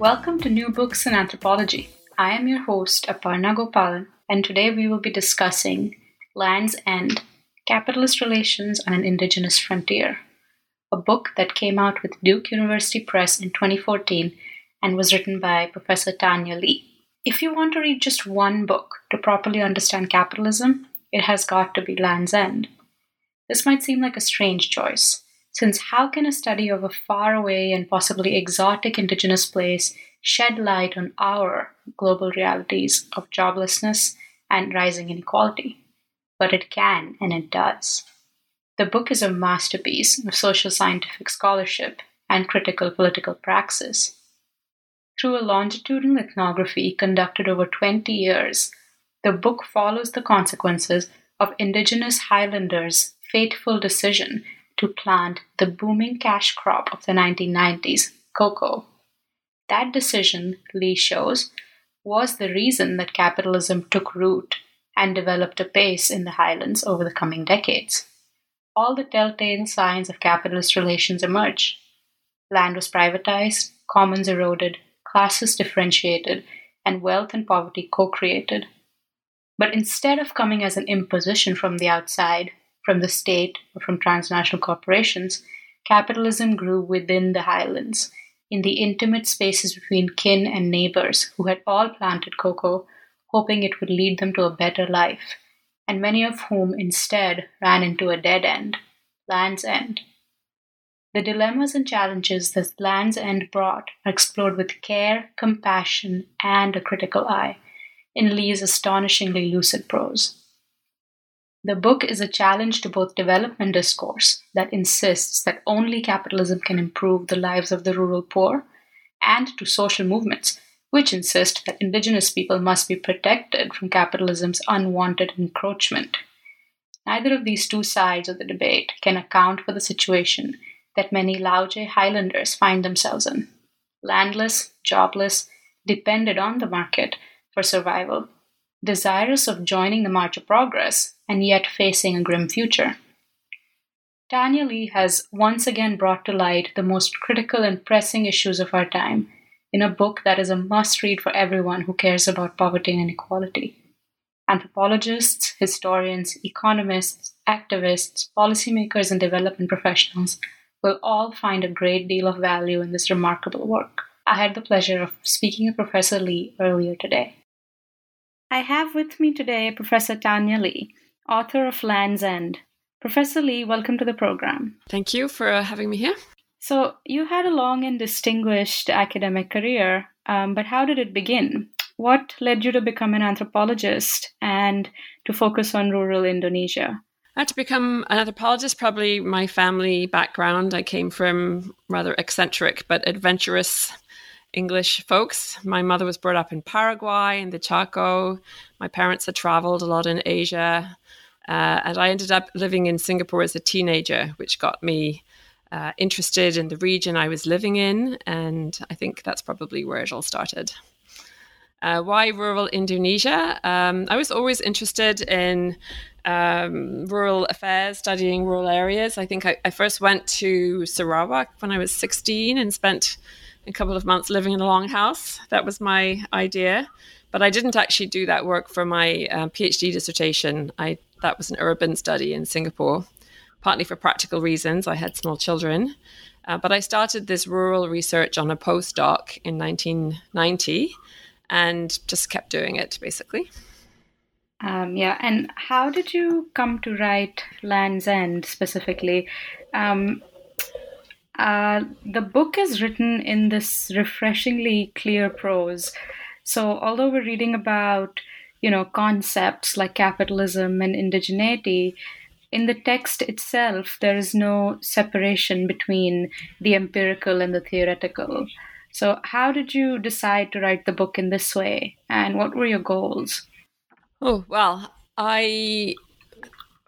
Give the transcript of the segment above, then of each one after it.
Welcome to New Books in Anthropology. I am your host, Aparna Gopalan, and today we will be discussing Land's End Capitalist Relations on an Indigenous Frontier, a book that came out with Duke University Press in 2014 and was written by Professor Tania Li. If you want to read just one book to properly understand capitalism, it has got to be Land's End. This might seem like a strange choice since how can a study of a faraway and possibly exotic indigenous place shed light on our global realities of joblessness and rising inequality? But it can, and it does. The book is a masterpiece of social scientific scholarship and critical political praxis. Through a longitudinal ethnography conducted over 20 years, the book follows the consequences of Indigenous Highlanders' fateful decision to plant the booming cash crop of the 1990s, cocoa. That decision, Li shows, was the reason that capitalism took root and developed apace in the highlands over the coming decades. All the telltale signs of capitalist relations emerge. Land was privatized, commons eroded, classes differentiated, and wealth and poverty co created. But instead of coming as an imposition from the outside, from the state or from transnational corporations, capitalism grew within the highlands, in the intimate spaces between kin and neighbors who had all planted cocoa, hoping it would lead them to a better life, and many of whom instead ran into a dead end, Land's End. The dilemmas and challenges that Land's End brought are explored with care, compassion, and a critical eye in Li's astonishingly lucid prose. The book is a challenge to both development discourse that insists that only capitalism can improve the lives of the rural poor, and to social movements which insist that indigenous people must be protected from capitalism's unwanted encroachment. Neither of these two sides of the debate can account for the situation that many Lauje Highlanders find themselves in landless, jobless, dependent on the market for survival, desirous of joining the March of Progress and yet facing a grim future. Tania Li has once again brought to light the most critical and pressing issues of our time in a book that is a must read for everyone who cares about poverty and inequality. Anthropologists, historians, economists, activists, policymakers, and development professionals will all find a great deal of value in this remarkable work. I had the pleasure of speaking with Professor Li earlier today. I have with me today Professor Tania Li, author of Land's End. Professor Li, welcome to the program. Thank you for having me here. So, you had a long and distinguished academic career, um, but how did it begin? What led you to become an anthropologist and to focus on rural Indonesia? I had to become an anthropologist, probably my family background. I came from rather eccentric but adventurous English folks. My mother was brought up in Paraguay, in the Chaco. My parents had traveled a lot in Asia. Uh, and I ended up living in Singapore as a teenager, which got me uh, interested in the region I was living in. And I think that's probably where it all started. Uh, why rural Indonesia? Um, I was always interested in um, rural affairs, studying rural areas. I think I, I, first went to Sarawak when I was 16 and spent a couple of months living in a longhouse. That was my idea. But I didn't actually do that work for my uh, PhD dissertation. I that was an urban study in Singapore, partly for practical reasons. I had small children. Uh, but I started this rural research on a postdoc in 1990 and just kept doing it basically. Um, yeah, and how did you come to write Land's End specifically? Um, uh, the book is written in this refreshingly clear prose. So, although we're reading about, you know, concepts like capitalism and indigeneity, in the text itself, there is no separation between the empirical and the theoretical. So, how did you decide to write the book in this way, and what were your goals? Oh, well, I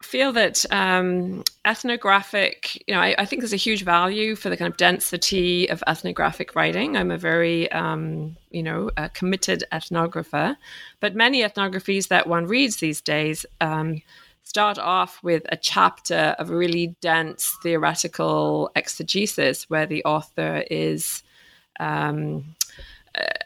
feel that um, ethnographic, you know, I, I, think there's a huge value for the kind of density of ethnographic writing. I'm a very, um, you know, committed ethnographer, but many ethnographies that one reads these days um, start off with a chapter of a really dense theoretical exegesis where the author is um,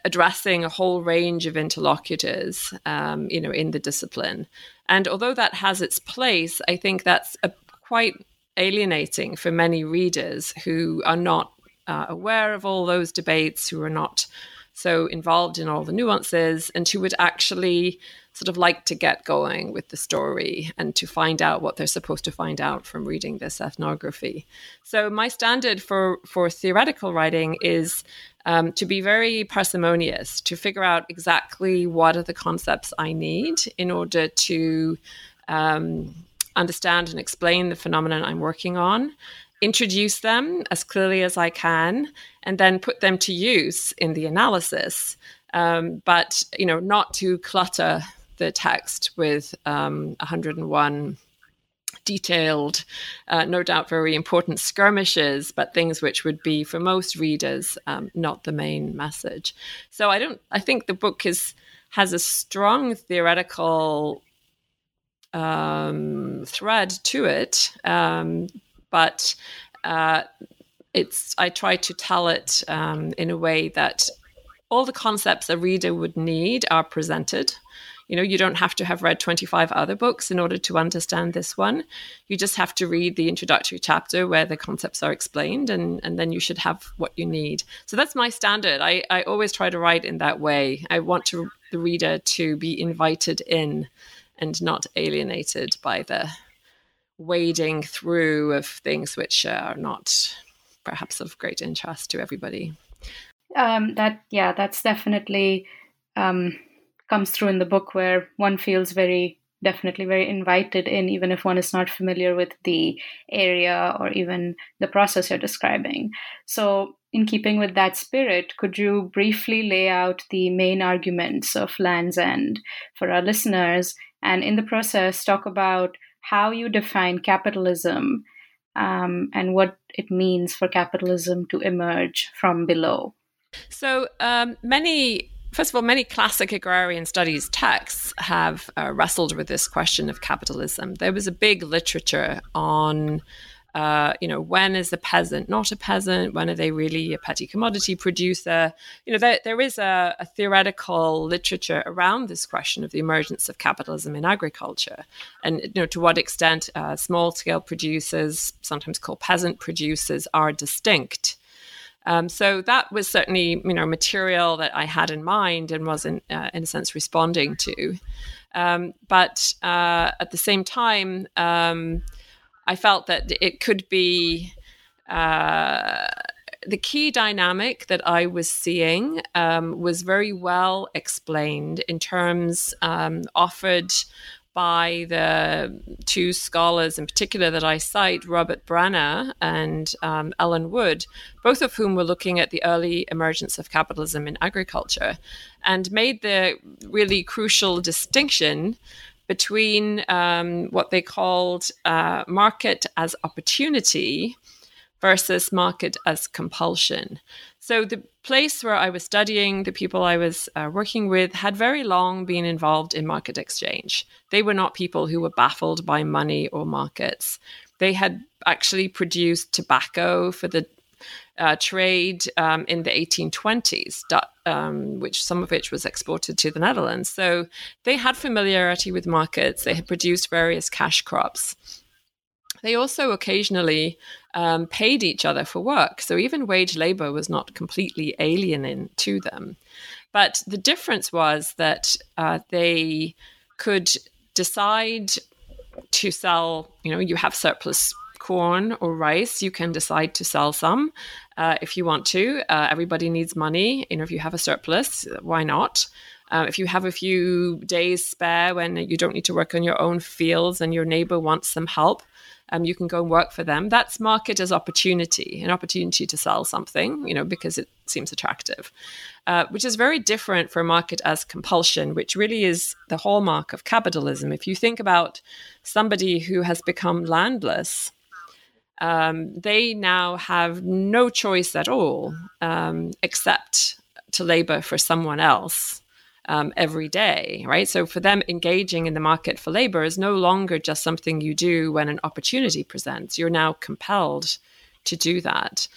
addressing a whole range of interlocutors, um, you know, in the discipline. And although that has its place, I think that's a, quite alienating for many readers who are not uh, aware of all those debates, who are not so involved in all the nuances, and who would actually sort of like to get going with the story and to find out what they're supposed to find out from reading this ethnography. So my standard for for theoretical writing is um, to be very parsimonious, to figure out exactly what are the concepts I need in order to um, understand and explain the phenomenon I'm working on, introduce them as clearly as I can, and then put them to use in the analysis. Um, but you know, not to clutter the text with um, 101 detailed, uh, no doubt very important skirmishes, but things which would be for most readers um, not the main message. So I don't. I think the book is has a strong theoretical um, thread to it, um, but uh, it's. I try to tell it um, in a way that all the concepts a reader would need are presented. You know, you don't have to have read 25 other books in order to understand this one. You just have to read the introductory chapter where the concepts are explained, and, and then you should have what you need. So that's my standard. I, I always try to write in that way. I want to, the reader to be invited in and not alienated by the wading through of things which are not perhaps of great interest to everybody. Um, that yeah, that's definitely um, comes through in the book where one feels very definitely very invited in even if one is not familiar with the area or even the process you're describing. So in keeping with that spirit could you briefly lay out the main arguments of land's end for our listeners? And in the process talk about how you define capitalism um, and what it means for capitalism to emerge from below. So um, many First of all, many classic agrarian studies texts have uh, wrestled with this question of capitalism. There was a big literature on, uh, you know, when is the peasant not a peasant? When are they really a petty commodity producer? You know, there, there is a, a theoretical literature around this question of the emergence of capitalism in agriculture, and you know, to what extent uh, small-scale producers, sometimes called peasant producers, are distinct um, so that was certainly, you know, material that I had in mind and was in, uh, in a sense responding to. Um, but uh, at the same time, um, I felt that it could be uh, the key dynamic that I was seeing um, was very well explained in terms um, offered by the two scholars in particular that I cite, Robert Brenner and um, Ellen Wood, both of whom were looking at the early emergence of capitalism in agriculture and made the really crucial distinction between um, what they called uh, market as opportunity versus market as compulsion. So the place where I was studying, the people I was uh, working with, had very long been involved in market exchange. They were not people who were baffled by money or markets. They had actually produced tobacco for the uh, trade um, in the 1820s, um, which some of which was exported to the Netherlands. So they had familiarity with markets. They had produced various cash crops. They also occasionally um, paid each other for work. So even wage labor was not completely alien to them. But the difference was that uh, they could decide to sell, you know, you have surplus corn or rice, you can decide to sell some uh, if you want to. Uh, everybody needs money. You know, if you have a surplus, why not? Uh, if you have a few days spare when you don't need to work on your own fields and your neighbor wants some help, um, you can go and work for them. That's market as opportunity, an opportunity to sell something, you know, because it seems attractive, uh, which is very different from market as compulsion, which really is the hallmark of capitalism. If you think about somebody who has become landless, um, they now have no choice at all um, except to labor for someone else um, every day, right? So for them, engaging in the market for labor is no longer just something you do when an opportunity presents. You're now compelled to do that,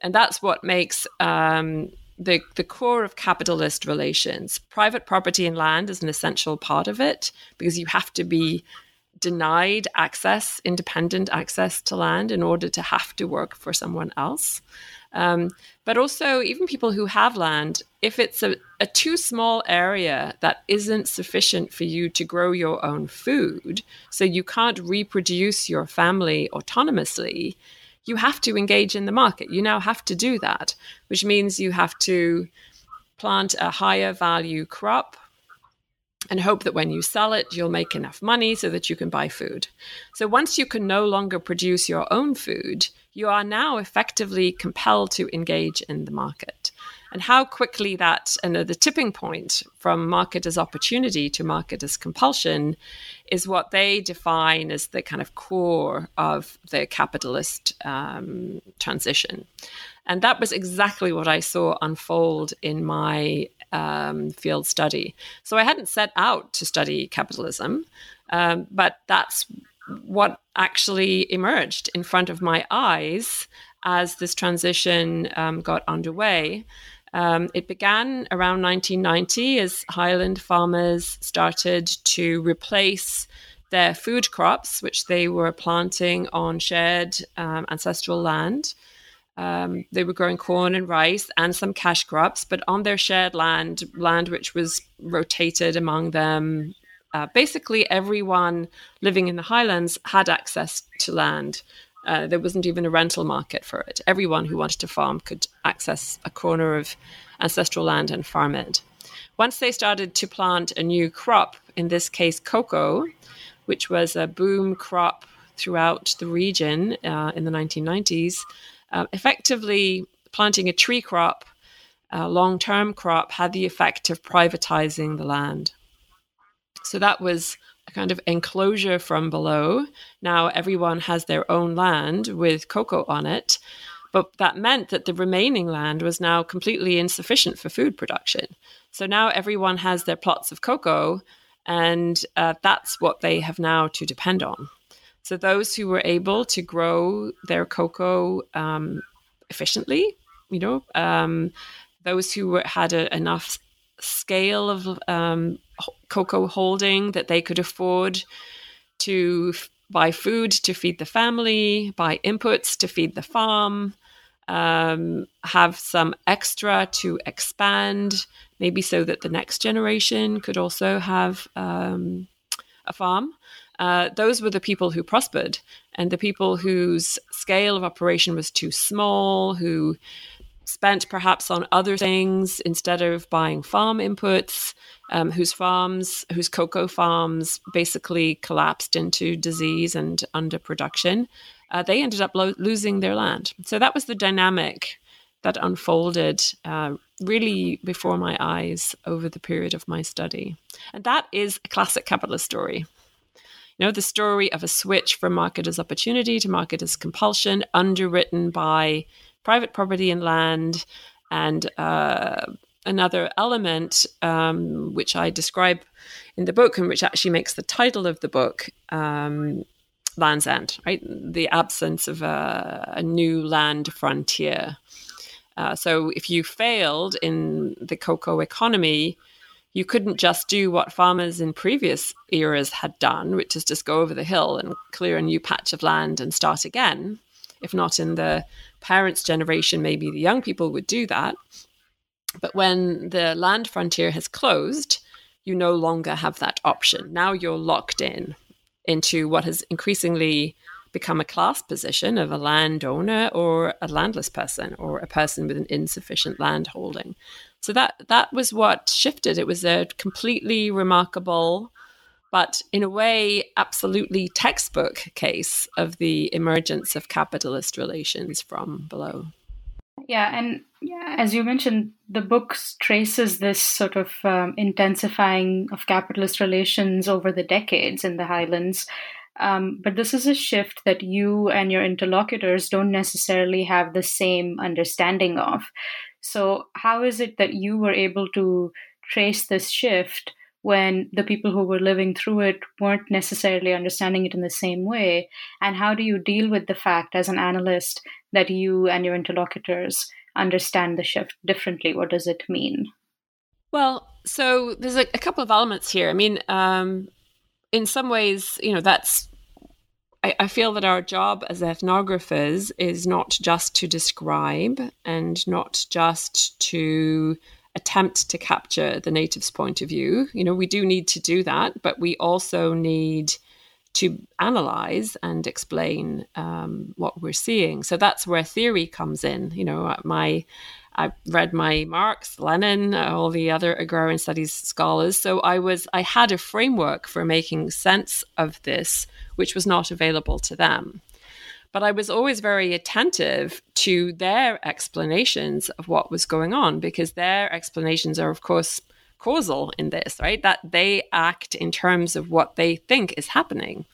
and that's what makes um, the the core of capitalist relations. Private property and land is an essential part of it because you have to be denied access, independent access to land in order to have to work for someone else. Um, but also, even people who have land, if it's a, a too small area that isn't sufficient for you to grow your own food, so you can't reproduce your family autonomously, you have to engage in the market. You now have to do that, which means you have to plant a higher value crop and hope that when you sell it, you'll make enough money so that you can buy food. So once you can no longer produce your own food, you are now effectively compelled to engage in the market. And how quickly that, and the tipping point from market as opportunity to market as compulsion is what they define as the kind of core of the capitalist um, transition. And that was exactly what I saw unfold in my um, field study. So I hadn't set out to study capitalism, um, but that's what actually emerged in front of my eyes as this transition um, got underway. Um, it began around 1990 as highland farmers started to replace their food crops, which they were planting on shared um, ancestral land, um, they were growing corn and rice and some cash crops, but on their shared land, land which was rotated among them. Uh, basically, everyone living in the highlands had access to land. Uh, there wasn't even a rental market for it. Everyone who wanted to farm could access a corner of ancestral land and farm it. Once they started to plant a new crop, in this case, cocoa, which was a boom crop throughout the region uh, in the 1990s, uh, effectively, planting a tree crop, a long term crop, had the effect of privatizing the land. So that was a kind of enclosure from below. Now everyone has their own land with cocoa on it. But that meant that the remaining land was now completely insufficient for food production. So now everyone has their plots of cocoa, and uh, that's what they have now to depend on. So those who were able to grow their cocoa um, efficiently, you know, um, those who were, had a, enough scale of um, cocoa holding that they could afford to f- buy food to feed the family, buy inputs to feed the farm, um, have some extra to expand, maybe so that the next generation could also have um, a farm. Uh, those were the people who prospered, and the people whose scale of operation was too small, who spent perhaps on other things instead of buying farm inputs, um, whose farms, whose cocoa farms basically collapsed into disease and underproduction, uh, they ended up lo- losing their land. So that was the dynamic that unfolded uh, really before my eyes over the period of my study. And that is a classic capitalist story. You know, the story of a switch from market as opportunity to market as compulsion, underwritten by private property and land, and uh, another element um, which I describe in the book and which actually makes the title of the book um, Land's End, right? The absence of a, a new land frontier. Uh, so if you failed in the cocoa economy, you couldn't just do what farmers in previous eras had done, which is just go over the hill and clear a new patch of land and start again. If not in the parents' generation, maybe the young people would do that. But when the land frontier has closed, you no longer have that option. Now you're locked in into what has increasingly become a class position of a landowner or a landless person or a person with an insufficient land holding. So that that was what shifted. It was a completely remarkable but in a way, absolutely textbook case of the emergence of capitalist relations from below. Yeah, and yeah, as you mentioned, the book traces this sort of um, intensifying of capitalist relations over the decades in the highlands. Um, but this is a shift that you and your interlocutors don't necessarily have the same understanding of. So, how is it that you were able to trace this shift when the people who were living through it weren't necessarily understanding it in the same way? And how do you deal with the fact, as an analyst, that you and your interlocutors understand the shift differently? What does it mean? Well, so there's a, a couple of elements here. I mean, um, in some ways, you know, that's I, I feel that our job as ethnographers is not just to describe and not just to attempt to capture the native's point of view. You know, we do need to do that, but we also need to analyze and explain um, what we're seeing. So that's where theory comes in. You know, my I read my Marx, Lenin, all the other agrarian studies scholars. So I was I had a framework for making sense of this, which was not available to them. But I was always very attentive to their explanations of what was going on because their explanations are, of course, causal in this, right? That they act in terms of what they think is happening.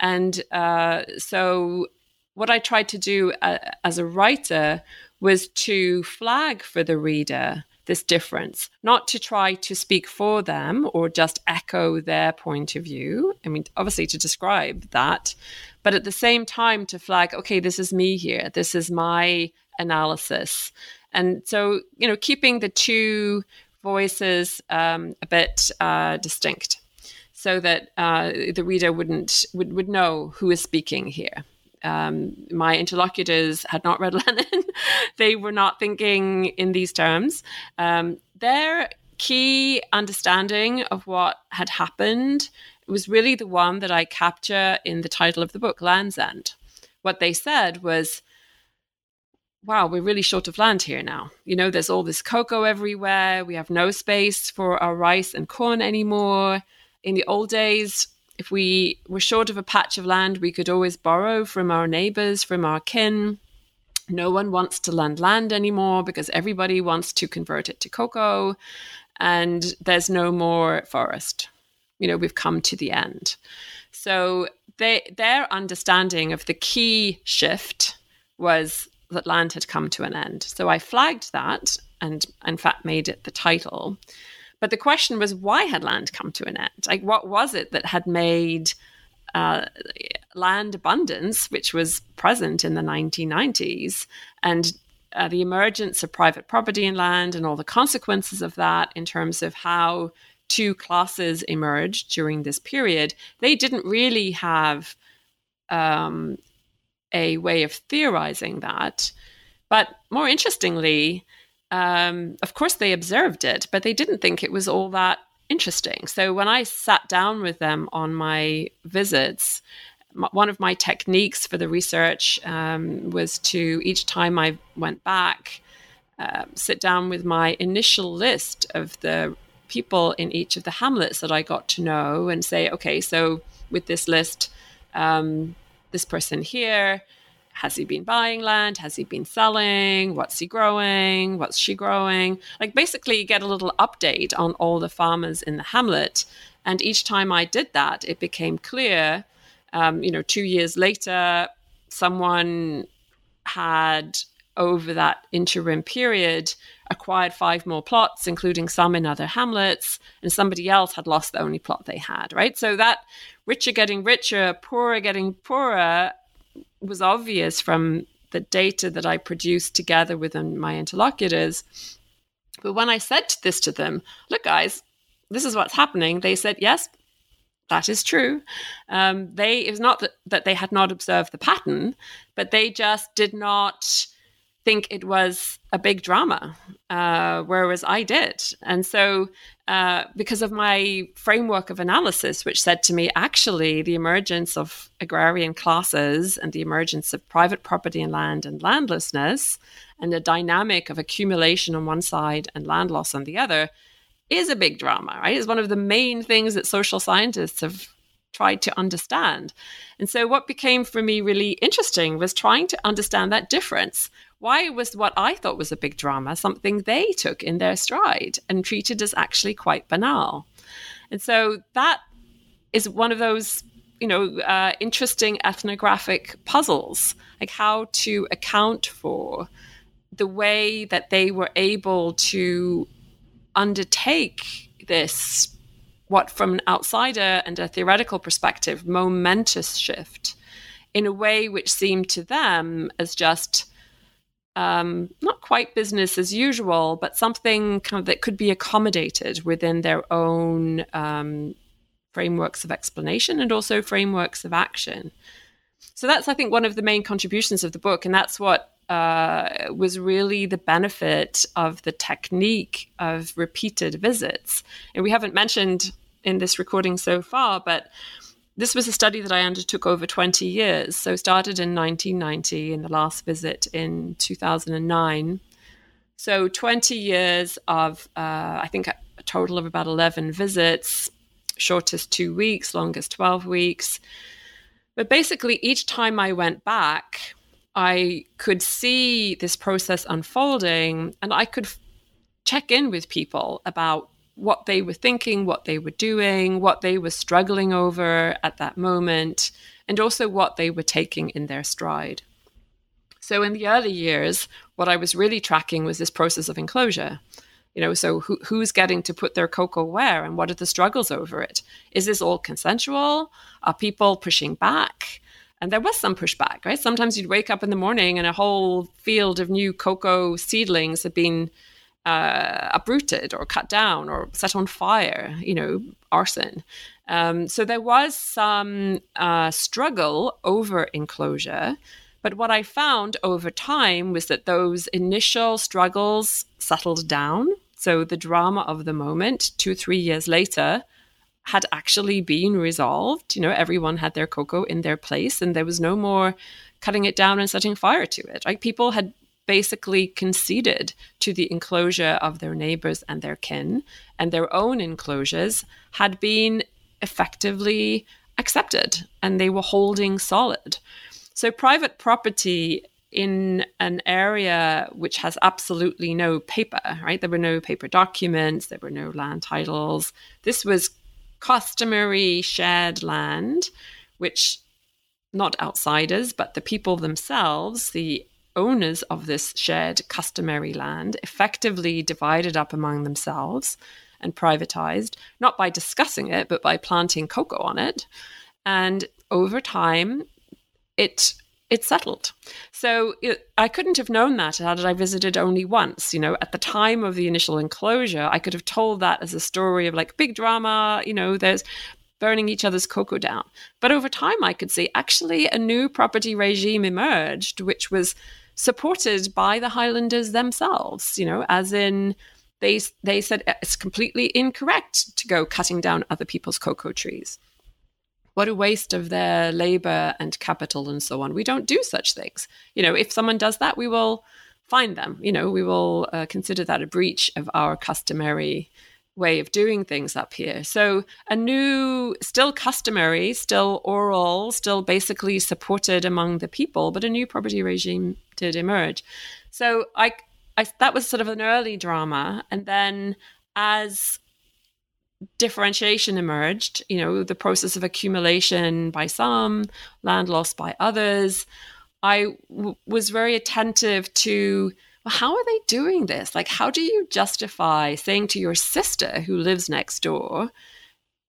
And uh, so, what I tried to do uh, as a writer was to flag for the reader this difference, not to try to speak for them or just echo their point of view. I mean, obviously to describe that, but at the same time to flag, okay, this is me here, this is my analysis. And so, you know, keeping the two voices um, a bit uh, distinct so that uh, the reader wouldn't would, would know who is speaking here um, my interlocutors had not read Lenin. they were not thinking in these terms. Um, their key understanding of what had happened was really the one that I capture in the title of the book, Land's End. What they said was, wow, we're really short of land here now. You know, there's all this cocoa everywhere. We have no space for our rice and corn anymore. In the old days, if we were short of a patch of land, we could always borrow from our neighbors, from our kin. No one wants to lend land anymore because everybody wants to convert it to cocoa, and there's no more forest. You know, we've come to the end. So they, their understanding of the key shift was that land had come to an end. So I flagged that and, in fact, made it the title. But the question was, why had land come to an end? Like, what was it that had made uh, land abundance, which was present in the 1990s, and uh, the emergence of private property in land and all the consequences of that in terms of how two classes emerged during this period, they didn't really have um, a way of theorizing that. But more interestingly, um, of course, they observed it, but they didn't think it was all that interesting. So when I sat down with them on my visits, one of my techniques for the research um, was to each time I went back, uh, sit down with my initial list of the people in each of the hamlets that I got to know and say, okay, so with this list, um, this person here, has he been buying land? Has he been selling? What's he growing? What's she growing? Like basically you get a little update on all the farmers in the hamlet. And each time I did that, it became clear, um, you know, two years later, someone had over that interim period acquired five more plots, including some in other hamlets, and somebody else had lost the only plot they had, right? So that richer getting richer, poorer getting poorer was obvious from the data that I produced together with my interlocutors. But when I said this to them, look, guys, this is what's happening, they said, yes, that is true. Um, they it was not that, that they had not observed the pattern, but they just did not think it was a big drama, uh, whereas I did. And so, uh, because of my framework of analysis, which said to me, actually, the emergence of agrarian classes and the emergence of private property and land and landlessness and the dynamic of accumulation on one side and land loss on the other is a big drama, right? It's one of the main things that social scientists have tried to understand. And so, what became for me really interesting was trying to understand that difference. Why was what I thought was a big drama something they took in their stride and treated as actually quite banal? And so, that is one of those you know uh, interesting ethnographic puzzles like how to account for the way that they were able to undertake this what from an outsider and a theoretical perspective momentous shift in a way which seemed to them as just um, not quite business as usual, but something kind of that could be accommodated within their own um, frameworks of explanation and also frameworks of action. So that's, I think, one of the main contributions of the book, and that's what uh, was really the benefit of the technique of repeated visits. And we haven't mentioned in this recording so far, but this was a study that I undertook over 20 years. So started in 1990 and the last visit in 2009. So 20 years of, uh, I think, a total of about 11 visits, shortest two weeks, longest 12 weeks. But basically, each time I went back, I could see this process unfolding and I could check in with people about what they were thinking, what they were doing, what they were struggling over at that moment, and also what they were taking in their stride. So in the early years, what I was really tracking was this process of enclosure. You know, so who, who's getting to put their cocoa where and what are the struggles over it? Is this all consensual? Are people pushing back? And there was some pushback, right? Sometimes you'd wake up in the morning and a whole field of new cocoa seedlings had been uh, uprooted or cut down or set on fire, you know, arson. Um, so there was some uh, struggle over enclosure. But what I found over time was that those initial struggles settled down. So the drama of the moment, two, three years later, had actually been resolved. You know, everyone had their cocoa in their place and there was no more cutting it down and setting fire to it. Like people had basically conceded to the enclosure of their neighbors and their kin, and their own enclosures had been effectively accepted and they were holding solid. So, private property in an area which has absolutely no paper, right? There were no paper documents, there were no land titles. This was customary shared land, which not outsiders, but the people themselves, the owners of this shared customary land, effectively divided up among themselves and privatized, not by discussing it, but by planting cocoa on it. And over time, it it settled. So it, I couldn't have known that had I visited only once. You know, at the time of the initial enclosure, I could have told that as a story of like big drama. You know, there's burning each other's cocoa down. But over time, I could see actually a new property regime emerged, which was supported by the Highlanders themselves. You know, as in they they said it's completely incorrect to go cutting down other people's cocoa trees what a waste of their labor and capital and so on. We don't do such things. You know, if someone does that, we will find them. You know, we will uh, consider that a breach of our customary way of doing things up here. So a new, still customary, still oral, still basically supported among the people, but a new property regime did emerge. So I, I that was sort of an early drama, and then as differentiation emerged, you know, the process of accumulation by some, land loss by others. I w- was very attentive to well, how are they doing this? Like, how do you justify saying to your sister who lives next door,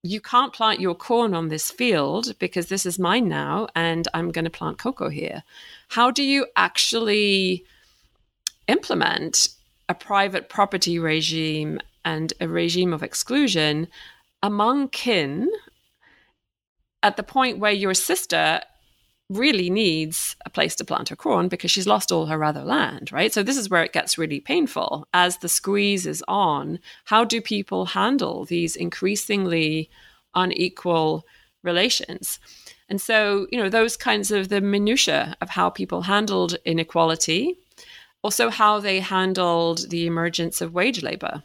you can't plant your corn on this field because this is mine now and I'm going to plant cocoa here? How do you actually implement a private property regime and a regime of exclusion among kin at the point where your sister really needs a place to plant her corn because she's lost all her other land, right? So this is where it gets really painful. As the squeeze is on, how do people handle these increasingly unequal relations? And so, you know, those kinds of the minutiae of how people handled inequality, also how they handled the emergence of wage labor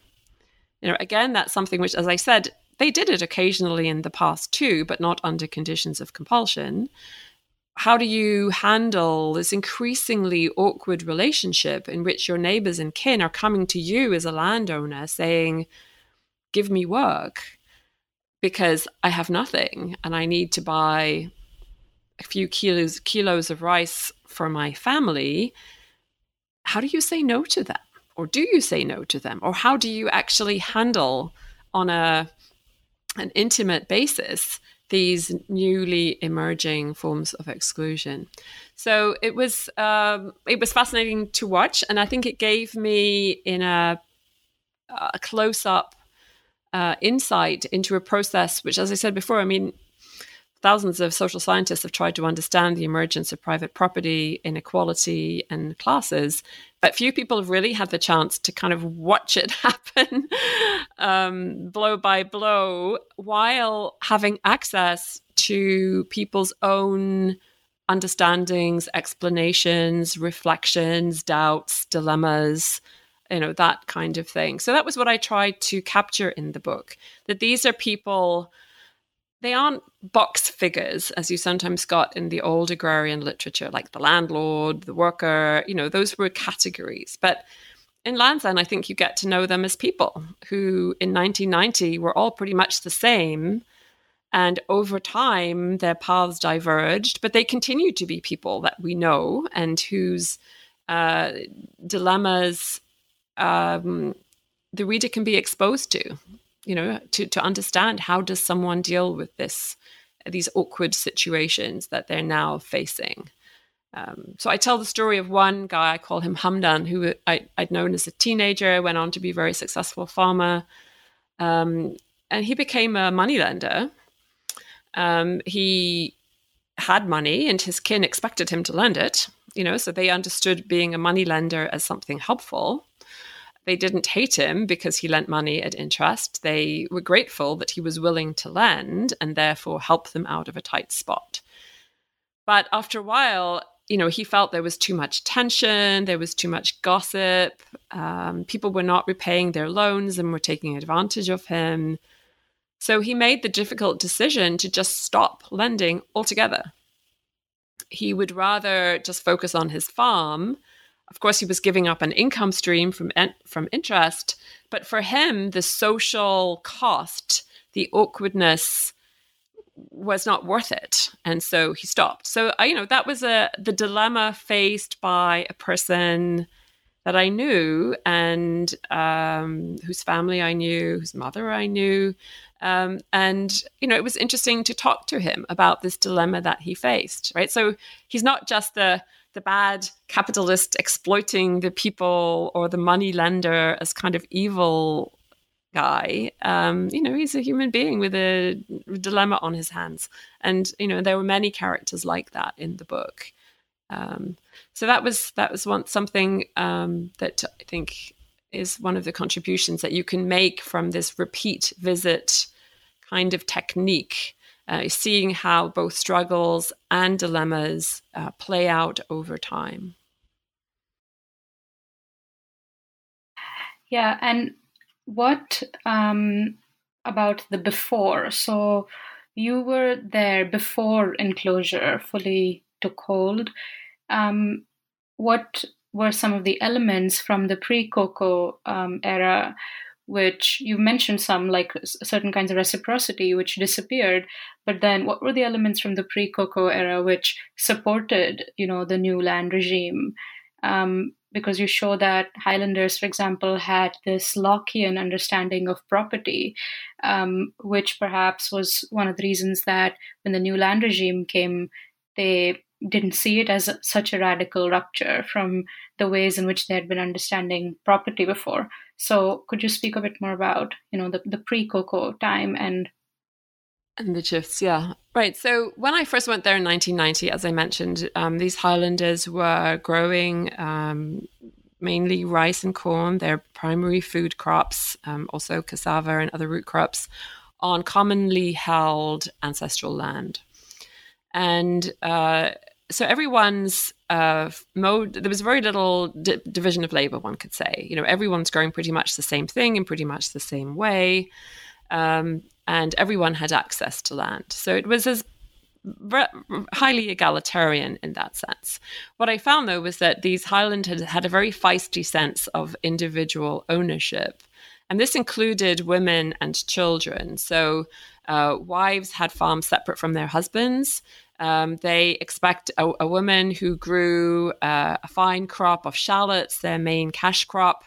you know, again, that's something which, as I said, they did it occasionally in the past too, but not under conditions of compulsion. How do you handle this increasingly awkward relationship in which your neighbors and kin are coming to you as a landowner saying, Give me work because I have nothing and I need to buy a few kilos kilos of rice for my family? How do you say no to them? Or do you say no to them? Or how do you actually handle on a an intimate basis these newly emerging forms of exclusion. So it was um, it was fascinating to watch, and I think it gave me in a, a close up uh, insight into a process which, as I said before, I mean. Thousands of social scientists have tried to understand the emergence of private property, inequality, and classes but few people have really had the chance to kind of watch it happen um, blow by blow while having access to people's own understandings, explanations, reflections, doubts, dilemmas, you know, that kind of thing. So that was what I tried to capture in the book that these are people they aren't box figures as you sometimes got in the old agrarian literature, like the landlord, the worker, you know, those were categories. But in Land's End, I think you get to know them as people who in 1990 were all pretty much the same. And over time, their paths diverged, but they continue to be people that we know and whose uh, dilemmas um, the reader can be exposed to you know to to understand how does someone deal with this these awkward situations that they're now facing um, so I tell the story of one guy, I call him Hamdan, who I, would known as a teenager, went on to be a very successful farmer. Um, and he became a moneylender. Um, he had money and his kin expected him to lend it, you know, so they understood being a moneylender as something helpful. They didn't hate him because he lent money at interest. They were grateful that he was willing to lend and therefore help them out of a tight spot. But after a while, you know, he felt there was too much tension, there was too much gossip. Um, people were not repaying their loans and were taking advantage of him. So he made the difficult decision to just stop lending altogether. He would rather just focus on his farm of course, he was giving up an income stream from from interest, but for him, the social cost, the awkwardness, was not worth it, and so he stopped. So, I, you know, that was a the dilemma faced by a person that I knew and um, whose family I knew, whose mother I knew. Um, and, you know, it was interesting to talk to him about this dilemma that he faced, right? So he's not just the the bad capitalist exploiting the people or the money lender as kind of evil guy. Um, you know, he's a human being with a dilemma on his hands. And, you know, there were many characters like that in the book. Um, so that was that was one something um, that I think is one of the contributions that you can make from this repeat visit kind of technique uh, seeing how both struggles and dilemmas uh, play out over time. Yeah, and what um, about the before? So you were there before enclosure fully took hold. Um, what were some of the elements from the pre-cocoa um, era which you mentioned some like certain kinds of reciprocity which disappeared but then what were the elements from the pre-cocoa era which supported you know the new land regime um, because you show that highlanders for example had this lockean understanding of property um, which perhaps was one of the reasons that when the new land regime came they didn't see it as such a radical rupture from the ways in which they had been understanding property before. So, could you speak a bit more about, you know, the, the pre-cocoa time and and the shifts, yeah, right. So when I first went there in 1990, as I mentioned, um, these Highlanders were growing um, mainly rice and corn, their primary food crops, um, also cassava and other root crops, on commonly held ancestral land. And uh, so everyone's uh, mode there was very little di- division of labor one could say you know everyone's growing pretty much the same thing in pretty much the same way um, and everyone had access to land so it was as highly egalitarian in that sense. What I found though was that these Highland had had a very feisty sense of individual ownership. And this included women and children. So uh, wives had farms separate from their husbands. Um, they expect a, a, woman who grew uh, a fine crop of shallots, their main cash crop,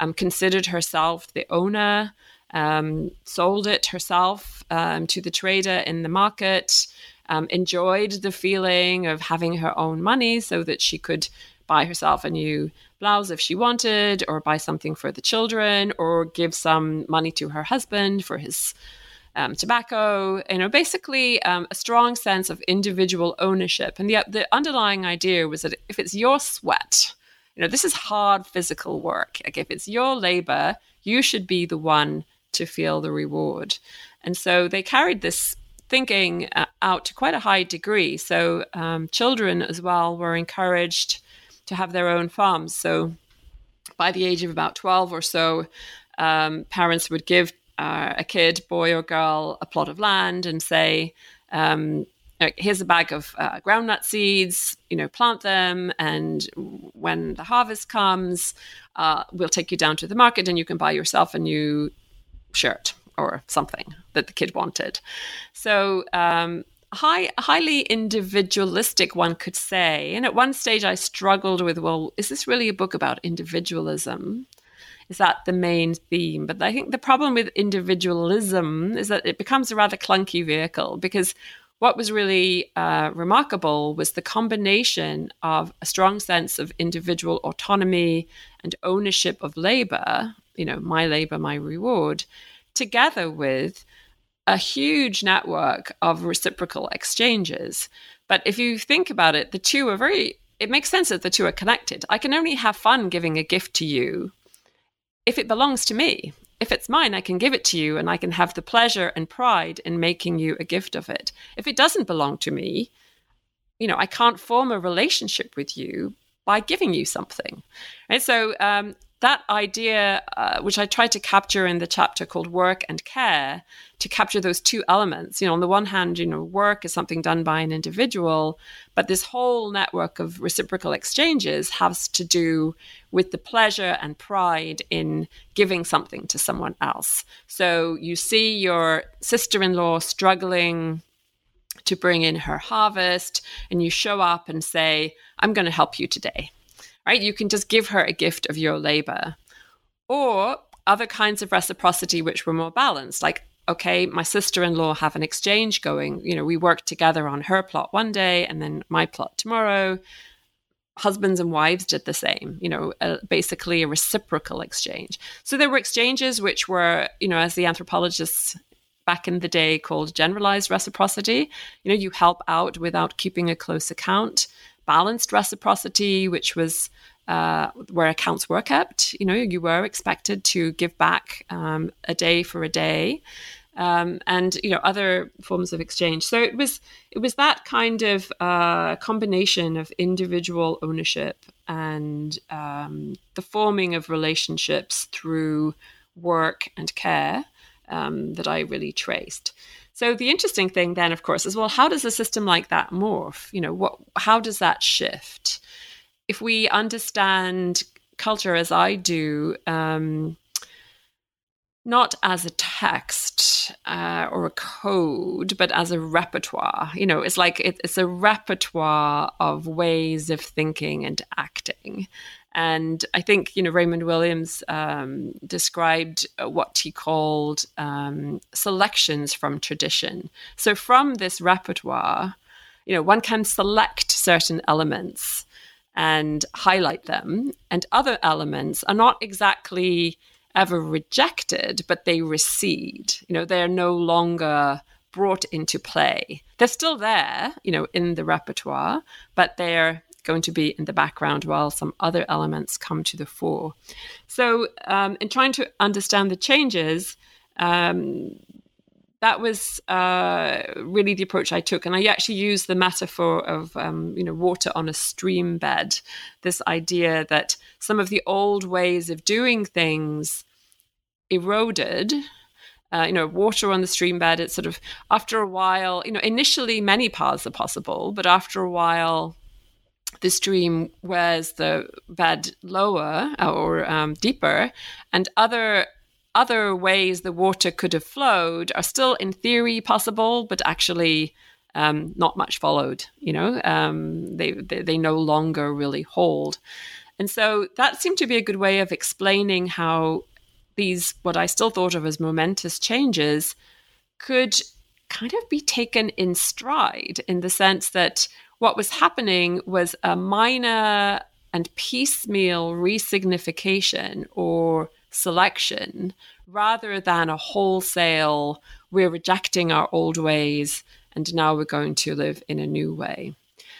um, considered herself the owner, um, sold it herself um, to the trader in the market, um, enjoyed the feeling of having her own money so that she could buy herself a new blouse if she wanted, or buy something for the children, or give some money to her husband for his um, tobacco, you know, basically um, a strong sense of individual ownership. And the, the underlying idea was that if it's your sweat, you know, this is hard physical work. Like if it's your labor, you should be the one to feel the reward. And so they carried this thinking uh, out to quite a high degree. So um, children as well were encouraged to have their own farms. So by the age of about 12 or so, um, parents would give uh, a kid, boy or girl, a plot of land and say, um, here's a bag of uh, groundnut seeds, you know, plant them. And when the harvest comes, uh, we'll take you down to the market and you can buy yourself a new shirt or something that the kid wanted. So, um, high, highly individualistic, one could say. And at one stage, I struggled with, well, is this really a book about individualism? Is that the main theme? But I think the problem with individualism is that it becomes a rather clunky vehicle because what was really uh, remarkable was the combination of a strong sense of individual autonomy and ownership of labor, you know, my labor, my reward, together with a huge network of reciprocal exchanges. But if you think about it, the two are very, it makes sense that the two are connected. I can only have fun giving a gift to you if it belongs to me. If it's mine, I can give it to you and I can have the pleasure and pride in making you a gift of it. If it doesn't belong to me, you know, I can't form a relationship with you by giving you something. And so um, that idea, uh, which I tried to capture in the chapter called Work and Care, to capture those two elements. You know, on the one hand, you know, work is something done by an individual, but this whole network of reciprocal exchanges has to do with the pleasure and pride in giving something to someone else. So you see your sister in law struggling to bring in her harvest, and you show up and say, I'm going to help you today right? You can just give her a gift of your labor. Or other kinds of reciprocity which were more balanced, like okay, my sister-in-law have an exchange going. You know, we work together on her plot one day and then my plot tomorrow. Husbands and wives did the same, you know, uh, basically a reciprocal exchange. So there were exchanges which were, you know, as the anthropologists back in the day called generalized reciprocity. You know, you help out without keeping a close account balanced reciprocity, which was uh, where accounts were kept. You know, you were expected to give back um, a day for a day, um, and you know other forms of exchange. So it was it was that kind of uh, combination of individual ownership and um, the forming of relationships through work and care um, that I really traced. So the interesting thing then, of course, is well, how does a system like that morph? You know, what how does that shift? If we understand culture as I do, um, not as a text uh, or a code, but as a repertoire. You know, it's like it, it's a repertoire of ways of thinking and acting. And I think, you know, Raymond Williams um, described what he called um, selections from tradition. So from this repertoire, you know, one can select certain elements and highlight them, and other elements are not exactly ever rejected, but they recede. You know, they're no longer brought into play. They're still there, you know, in the repertoire, but they're going to be in the background while some other elements come to the fore. So, um, in trying to understand the changes, um, that was uh, really the approach I took, and I actually used the metaphor of um, you know water on a stream bed. This idea that some of the old ways of doing things eroded. Uh, you know, water on the stream bed. It's sort of after a while. You know, initially many paths are possible, but after a while, the stream wears the bed lower or um, deeper, and other other ways the water could have flowed are still in theory possible, but actually um, not much followed. You know, um, they, they, they no longer really hold, and so that seemed to be a good way of explaining how these what I still thought of as momentous changes could kind of be taken in stride in the sense that what was happening was a minor and piecemeal resignification or selection rather than a wholesale, we're rejecting our old ways and now we're going to live in a new way.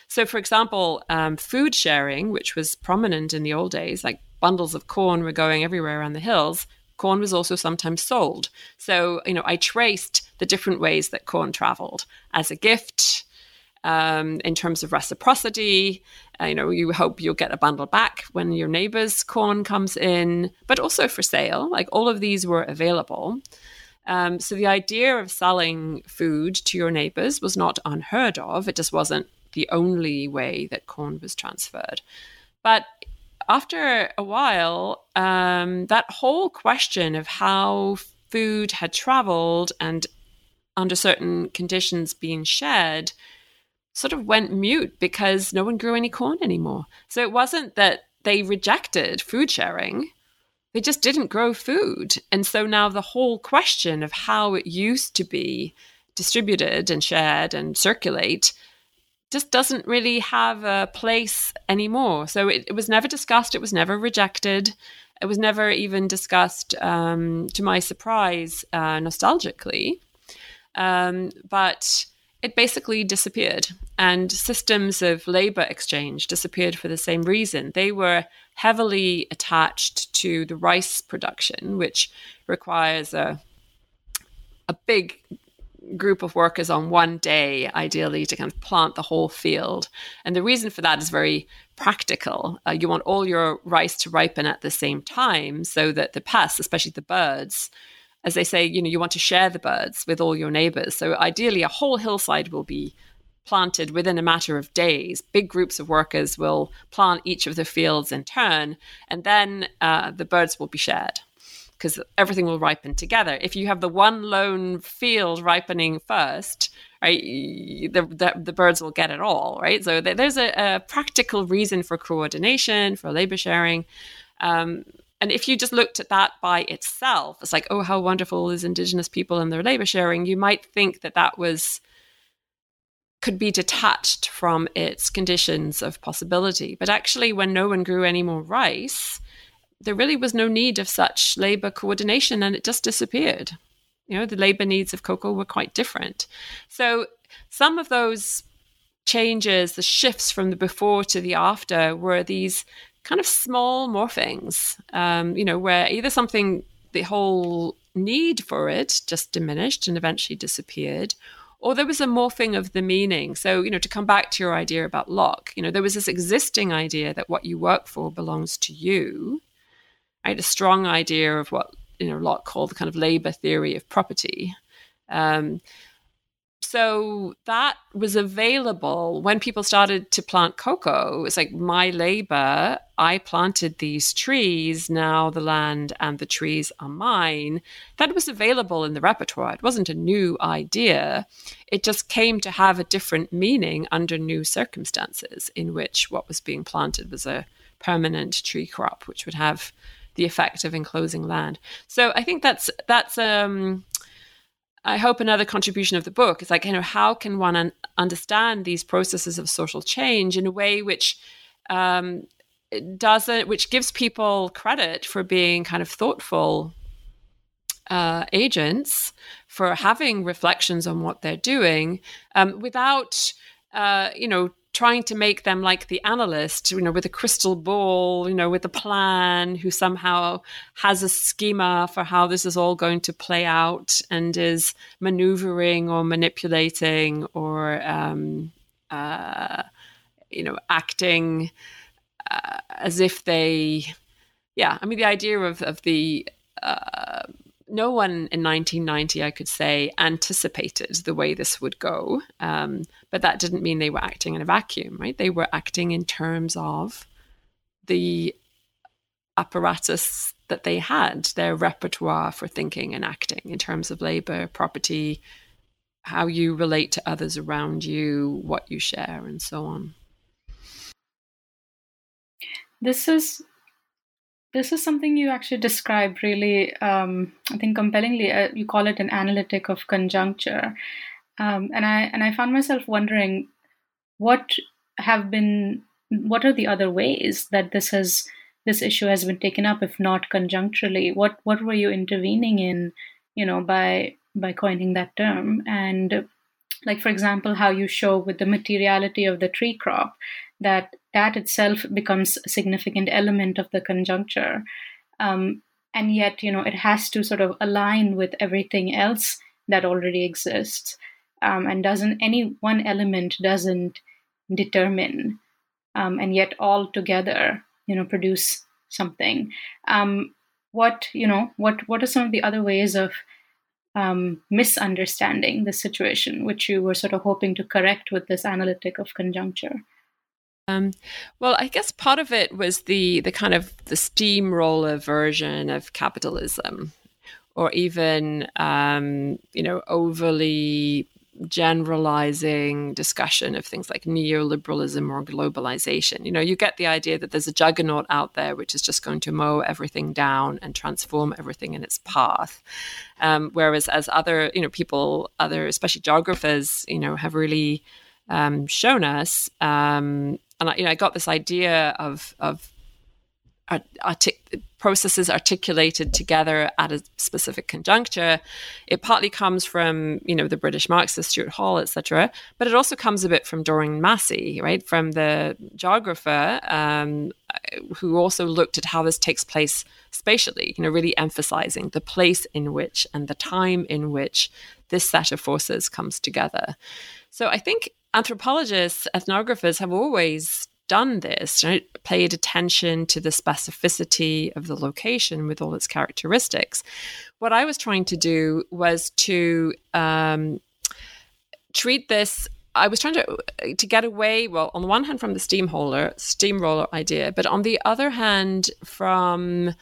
So, for example, um, food sharing, which was prominent in the old days, like bundles of corn were going everywhere around the hills, corn was also sometimes sold. So, you know, I traced the different ways that corn traveled as a gift, um, in terms of reciprocity. You know, you hope you'll get a bundle back when your neighbor's corn comes in, but also for sale. Like all of these were available. Um, so the idea of selling food to your neighbors was not unheard of. It just wasn't the only way that corn was transferred. But after a while, um, that whole question of how food had traveled and under certain conditions being shared sort of went mute because no one grew any corn anymore. So it wasn't that they rejected food sharing, they just didn't grow food. And so now the whole question of how it used to be distributed and shared and circulate just doesn't really have a place anymore. So it, it was never discussed, it was never rejected. It was never even discussed, um, to my surprise, uh, nostalgically. Um, but it basically disappeared. And systems of labor exchange disappeared for the same reason. They were heavily attached to the rice production, which requires a, a big group of workers on one day, ideally, to kind of plant the whole field. And the reason for that is very practical. Uh, you want all your rice to ripen at the same time so that the pests, especially the birds, as they say, you know, you want to share the birds with all your neighbors. So ideally, a whole hillside will be planted within a matter of days. Big groups of workers will plant each of the fields in turn, and then uh, the birds will be shared because everything will ripen together. If you have the one lone field ripening first, right, the, the, the birds will get it all, right? So there's a, a, practical reason for coordination, for labor sharing. Um, and if you just looked at that by itself, it's like, oh, how wonderful is Indigenous people and their labor sharing, you might think that that was could be detached from its conditions of possibility. But actually, when no one grew any more rice, there really was no need of such labor coordination and it just disappeared. You know, the labor needs of cocoa were quite different. So some of those changes, the shifts from the before to the after, were these kind of small morphings, um, you know, where either something, the whole need for it just diminished and eventually disappeared, or there was a morphing of the meaning. So, you know, to come back to your idea about Locke, you know, there was this existing idea that what you work for belongs to you, right? A strong idea of what, you know, Locke called the kind of labor theory of property. Um, so that was available when people started to plant cocoa. It's like my labor, I planted these trees, now the land and the trees are mine. That was available in the repertoire. It wasn't a new idea. It just came to have a different meaning under new circumstances in which what was being planted was a permanent tree crop, which would have the effect of enclosing land. So I think that's that's um I hope another contribution of the book is like, you know, how can one un- understand these processes of social change in a way which um, doesn't, which gives people credit for being kind of thoughtful uh, agents, for having reflections on what they're doing, um, without, uh, you know, trying to make them like the analyst, you know, with a crystal ball, you know, with a plan, who somehow has a schema for how this is all going to play out and is maneuvering or manipulating or, um, uh, you know, acting uh, as if they, yeah, I mean, the idea of, of the, uh, no one in 1990, I could say, anticipated the way this would go. Um, but that didn't mean they were acting in a vacuum, right? They were acting in terms of the apparatus that they had, their repertoire for thinking and acting in terms of labor, property, how you relate to others around you, what you share, and so on. This is this is something you actually describe really, um, I think, compellingly. Uh, you call it an analytic of conjuncture, um, and I and I found myself wondering what have been what are the other ways that this has this issue has been taken up, if not conjuncturally. What what were you intervening in, you know, by by coining that term and like for example how you show with the materiality of the tree crop that that itself becomes a significant element of the conjuncture. Um, and yet, you know, it has to sort of align with everything else that already exists. Um, and doesn't any one element doesn't determine, um, and yet all together, you know, produce something. Um, what you know, what what are some of the other ways of um, misunderstanding the situation, which you were sort of hoping to correct with this analytic of conjuncture? Um, well, I guess part of it was the the kind of the steamroller version of capitalism, or even um, you know overly generalizing discussion of things like neoliberalism or globalization. You know, you get the idea that there's a juggernaut out there which is just going to mow everything down and transform everything in its path. Um, whereas, as other you know people, other especially geographers, you know, have really um, shown us um, and I, you know, I got this idea of of artic- processes articulated together at a specific conjuncture. It partly comes from you know the British Marxist Stuart Hall, etc., but it also comes a bit from Doreen Massey, right, from the geographer um, who also looked at how this takes place spatially. You know, really emphasizing the place in which and the time in which this set of forces comes together. So I think anthropologists, ethnographers have always done this, right? paid attention to the specificity of the location with all its characteristics. What I was trying to do was to um, treat this. I was trying to to get away, well, on the one hand from the steamroller steamroller idea, but on the other hand from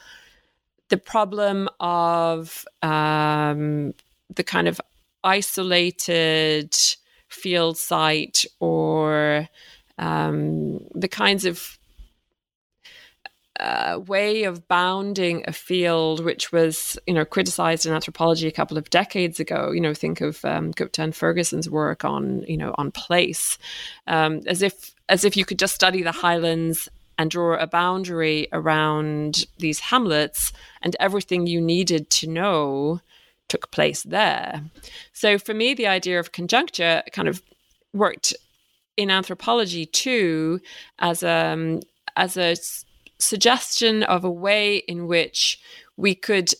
the problem of um, the kind of isolated field site or um, the kinds of uh, way of bounding a field which was you know criticized in anthropology a couple of decades ago. You know think of um, Gupta and Ferguson's work on you know on place um, as if as if you could just study the highlands and draw a boundary around these hamlets and everything you needed to know took place there. So for me, the idea of conjuncture kind of worked in anthropology too as a um, as a suggestion of a way in which we could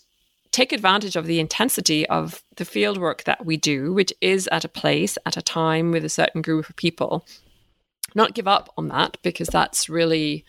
take advantage of the intensity of the field work that we do, which is at a place, at a time, with a certain group of people. Not give up on that because that's really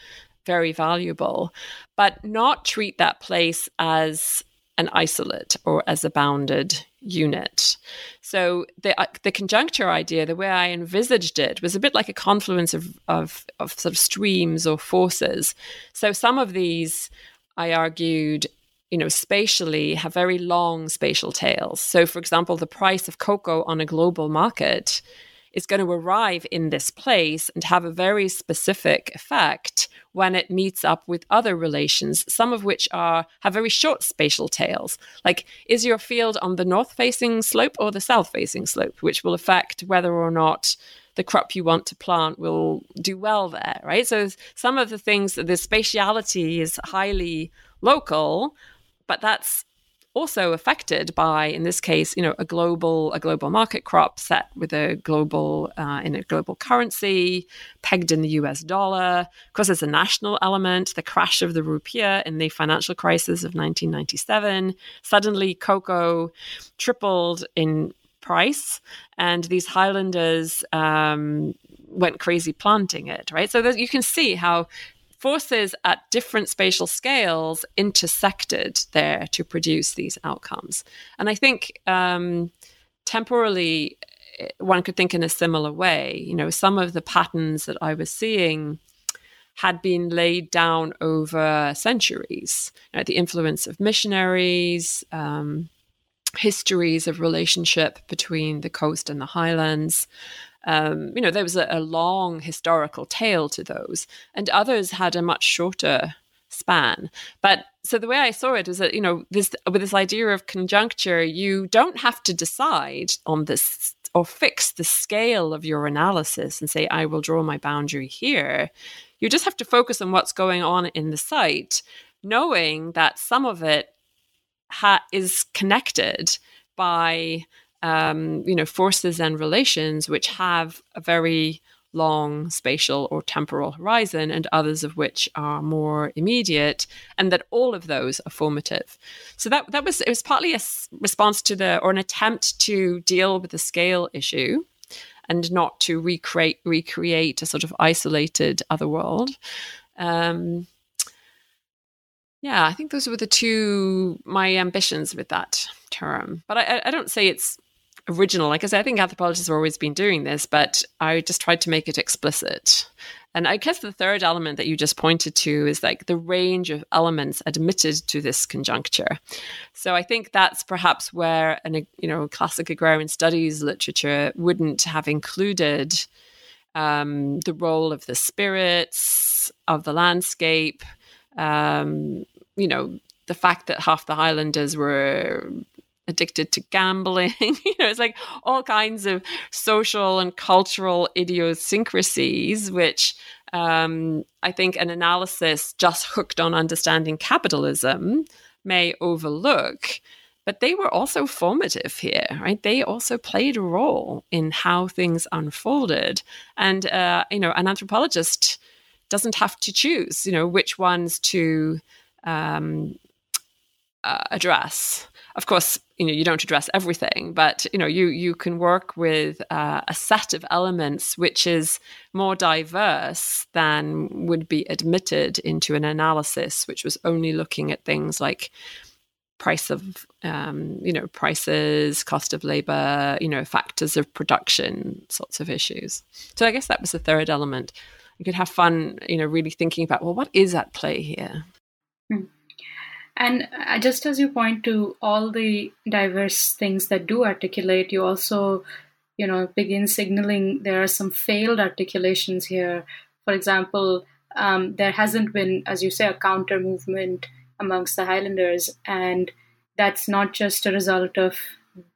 very valuable, but not treat that place as an isolate or as a bounded unit. So the uh, the conjuncture idea, the way I envisaged it, was a bit like a confluence of, of of sort of streams or forces. So some of these, I argued, you know, spatially have very long spatial tails. So, for example, the price of cocoa on a global market is going to arrive in this place and have a very specific effect when it meets up with other relations, some of which are have very short spatial tails. Like, is your field on the north facing slope or the south facing slope, which will affect whether or not the crop you want to plant will do well there, right? So some of the things, that the spatiality is highly local, but that's also affected by, in this case, you know, a global a global market crop set with a global uh, in a global currency pegged in the U.S. dollar. Of course, there's a national element. The crash of the rupiah in the financial crisis of 1997. Suddenly, cocoa tripled in price, and these highlanders um, went crazy planting it. Right, so you can see how forces at different spatial scales intersected there to produce these outcomes. And I think um, temporally, eh, one could think in a similar way. You know, some of the patterns that I was seeing had been laid down over centuries. You know, the influence of missionaries, um, histories of relationship between the coast and the highlands, um, you know, there was a, a long historical tale to those, and others had a much shorter span. But so the way I saw it was that, you know, this with this idea of conjuncture, you don't have to decide on this or fix the scale of your analysis and say, I will draw my boundary here. You just have to focus on what's going on in the site, knowing that some of it ha- is connected by um, you know, forces and relations which have a very long spatial or temporal horizon, and others of which are more immediate, and that all of those are formative. So that that was it was partly a response to the or an attempt to deal with the scale issue, and not to recreate recreate a sort of isolated other world. Um, yeah, I think those were the two my ambitions with that term. But I, I don't say it's original. Like I said, I think anthropologists have always been doing this, but I just tried to make it explicit. And I guess the third element that you just pointed to is like the range of elements admitted to this conjuncture. So I think that's perhaps where an you know classic agrarian studies literature wouldn't have included um, the role of the spirits of the landscape. Um, you know the fact that half the Highlanders were addicted to gambling. you know, it's like all kinds of social and cultural idiosyncrasies, which um, I think an analysis just hooked on understanding capitalism may overlook. But they were also formative here, right? They also played a role in how things unfolded. And, uh, you know, an anthropologist doesn't have to choose, you know, which ones to um, uh, address of course, you know you don't address everything, but you know you you can work with uh, a set of elements which is more diverse than would be admitted into an analysis, which was only looking at things like price of um, you know prices cost of labor you know factors of production sorts of issues. So i guess that was the third element. You could have fun you know really thinking about well what is at play here? Mm. And just as you point to all the diverse things that do articulate, you also, you know, begin signaling there are some failed articulations here. For example, um, there hasn't been, as you say, a counter movement amongst the Highlanders, and that's not just a result of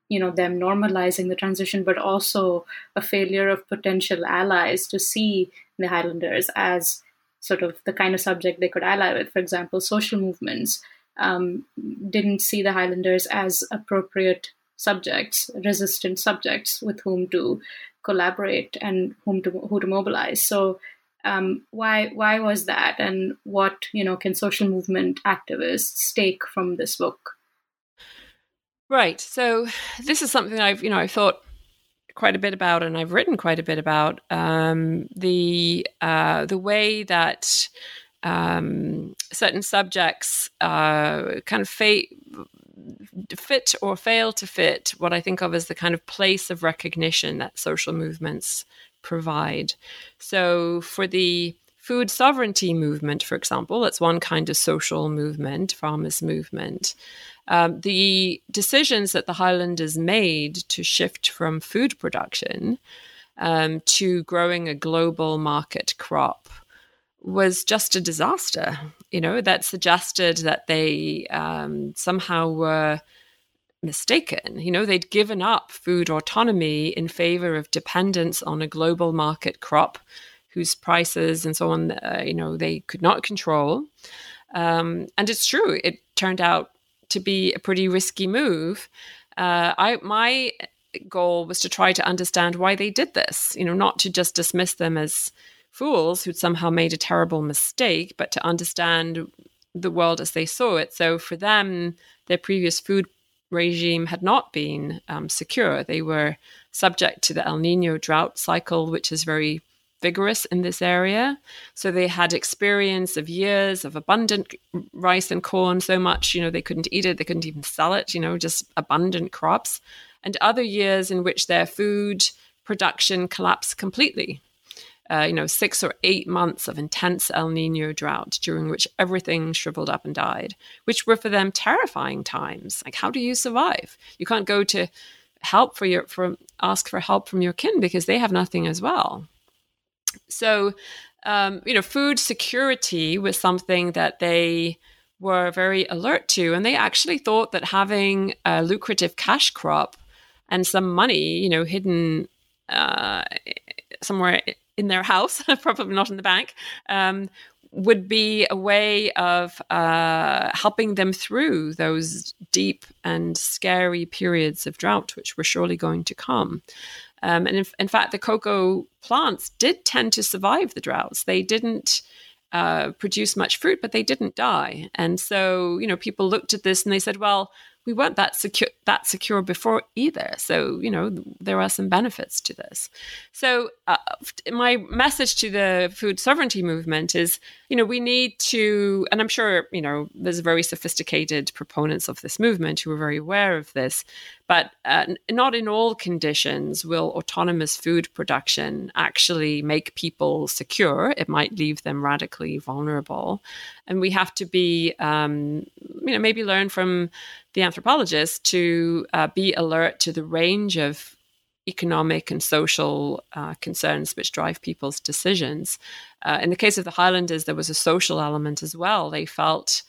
you know them normalizing the transition, but also a failure of potential allies to see the Highlanders as sort of the kind of subject they could ally with. For example, social movements um, didn't see the Highlanders as appropriate subjects, resistant subjects with whom to collaborate and whom to who to mobilize. So um, why why was that, and what you know can social movement activists take from this book? Right. So this is something I've you know I've thought quite a bit about, and I've written quite a bit about um, the uh, the way that um, certain subjects uh, kind of fa- fit or fail to fit what I think of as the kind of place of recognition that social movements provide. So, for the food sovereignty movement, for example, that's one kind of social movement, farmers' movement. Um, the decisions that the Highlanders made to shift from food production um, to growing a global market crop was just a disaster. You know, that suggested that they um, somehow were mistaken. You know, they'd given up food autonomy in favor of dependence on a global market crop whose prices and so on, uh, you know, they could not control. Um, and it's true, it turned out to be a pretty risky move. Uh, I my goal was to try to understand why they did this. You know, not to just dismiss them as fools who'd somehow made a terrible mistake, but to understand the world as they saw it. So for them, their previous food regime had not been um, secure. They were subject to the El Nino drought cycle, which is very vigorous in this area. So they had experience of years of abundant rice and corn, so much, you know, they couldn't eat it, they couldn't even sell it, you know, just abundant crops. And other years in which their food production collapsed completely uh, you know, six or eight months of intense El Nino drought during which everything shriveled up and died, which were for them terrifying times. Like, how do you survive? You can't go to help for your for ask for help from your kin because they have nothing as well. So, um, you know, food security was something that they were very alert to, and they actually thought that having a lucrative cash crop and some money, you know, hidden uh, somewhere in their house, probably not in the bank, um, would be a way of uh, helping them through those deep and scary periods of drought, which were surely going to come. Um, and in, in, fact, the cocoa plants did tend to survive the droughts. They didn't uh, produce much fruit, but they didn't die. And so, you know, people looked at this and they said, well, we weren't that secure that secure before either. So you know there are some benefits to this. So uh, my message to the food sovereignty movement is you know we need to, and I'm sure you know there's very sophisticated proponents of this movement who are very aware of this, but uh, not in all conditions will autonomous food production actually make people secure. It might leave them radically vulnerable, and we have to be um, you know maybe learn from the anthropologist to uh, be alert to the range of economic and social uh, concerns which drive people's decisions. Uh, in the case of the Highlanders, there was a social element as well. They felt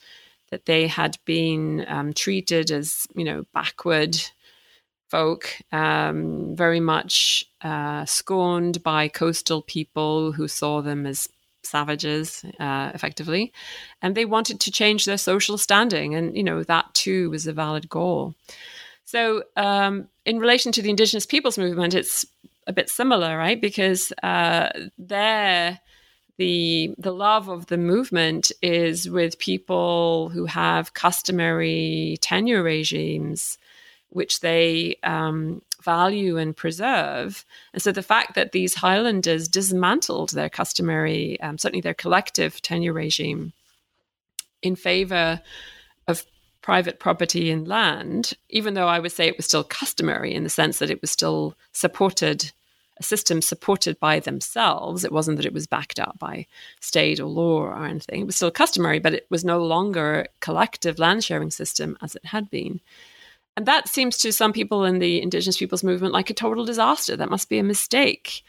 that they had been um, treated as, you know, backward folk, um, very much uh, scorned by coastal people who saw them as savages, uh, effectively, and they wanted to change their social standing, and you know that too was a valid goal. So, um, in relation to the Indigenous peoples movement, it's a bit similar, right? Because uh, there, the the love of the movement is with people who have customary tenure regimes, which they um, value and preserve. And so the fact that these Highlanders dismantled their customary, um, certainly their collective tenure regime, in favor of private property and land, even though I would say it was still customary in the sense that it was still supported, a system supported by themselves. It wasn't that it was backed up by state or law or anything. It was still customary, but it was no longer a collective land sharing system as it had been. And that seems to some people in the Indigenous peoples movement like a total disaster. That must be a mistake.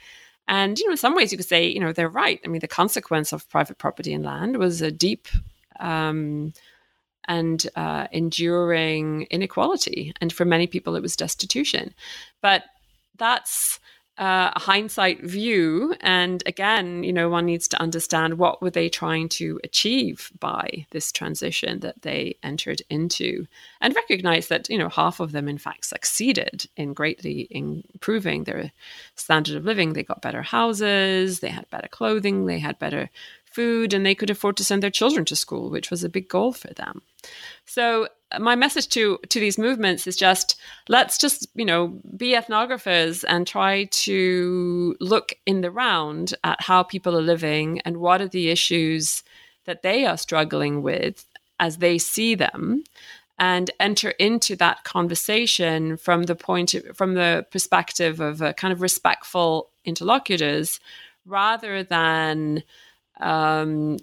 And, you know, in some ways you could say, you know, they're right. I mean, the consequence of private property and land was a deep um, and uh, enduring inequality. And for many people, it was destitution. But that's uh, a hindsight view and again you know one needs to understand what were they trying to achieve by this transition that they entered into and recognize that you know half of them in fact succeeded in greatly improving their standard of living they got better houses they had better clothing they had better food and they could afford to send their children to school, which was a big goal for them. So my message to to these movements is just let's just you know be ethnographers and try to look in the round at how people are living and what are the issues that they are struggling with as they see them and enter into that conversation from the point of, from the perspective of a kind of respectful interlocutors rather than um,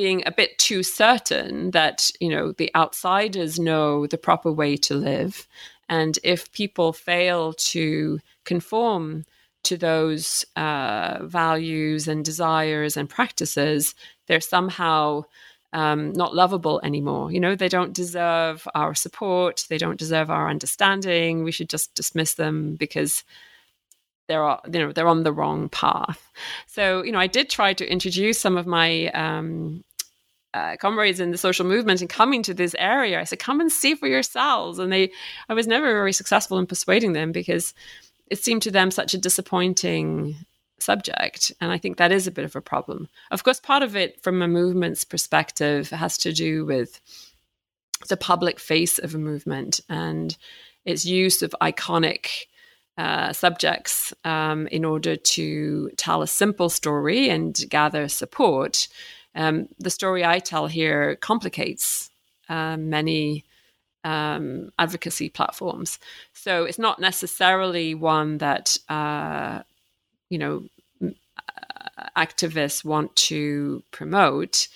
being a bit too certain that you know the outsiders know the proper way to live. And if people fail to conform to those uh, values and desires and practices they're somehow um, not lovable anymore. You know they don't deserve our support. They don't deserve our understanding. We should just dismiss them because they're you know they're on the wrong path. So you know I did try to introduce some of my um, uh, comrades in the social movement and coming to this area. I said, "Come and see for yourselves." And they, I was never very successful in persuading them because it seemed to them such a disappointing subject, and I think that is a bit of a problem. Of course, part of it, from a movement's perspective, has to do with the public face of a movement and its use of iconic uh, subjects um, in order to tell a simple story and gather support. Um, the story I tell here complicates uh, many um, advocacy platforms. So it's not necessarily one that, uh, you know, uh, activists want to promote.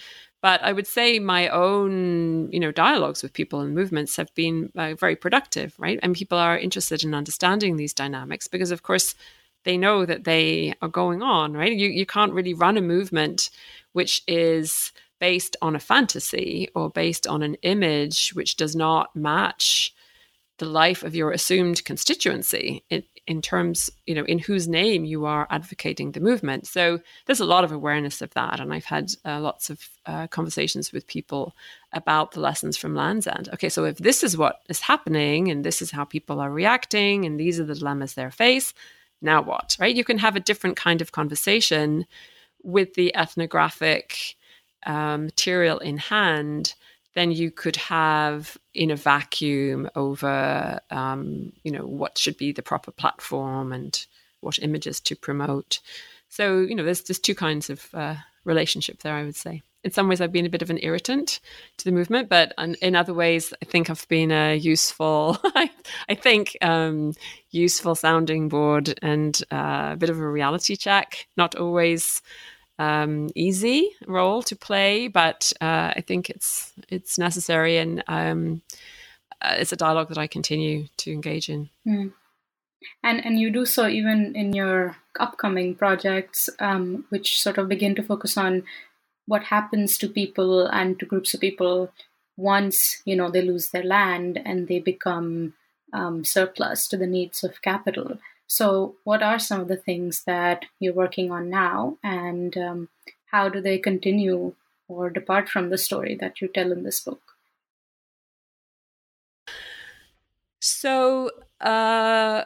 But I would say my own, you know, dialogues with people and movements have been uh, very productive, right? And people are interested in understanding these dynamics because, of course, they know that they are going on, right? You you can't really run a movement which is based on a fantasy or based on an image which does not match the life of your assumed constituency in, in terms, you know, in whose name you are advocating the movement. So there's a lot of awareness of that. And I've had uh, lots of uh, conversations with people about the lessons from Land's End. Okay, so if this is what is happening and this is how people are reacting and these are the dilemmas they face, now what, right? You can have a different kind of conversation with the ethnographic um, material in hand than you could have in a vacuum over, um, you know, what should be the proper platform and what images to promote. So, you know, there's there's two kinds of uh, relationship there. I would say. In some ways, I've been a bit of an irritant to the movement, but in other ways, I think I've been a useful, I think, um, useful sounding board and uh, a bit of a reality check. Not always um, easy role to play, but uh, I think it's it's necessary, and um, uh, it's a dialogue that I continue to engage in. Mm. And and you do so even in your upcoming projects, um, which sort of begin to focus on what happens to people and to groups of people once you know they lose their land and they become um, surplus to the needs of capital. So, what are some of the things that you're working on now, and um, how do they continue or depart from the story that you tell in this book? So, uh,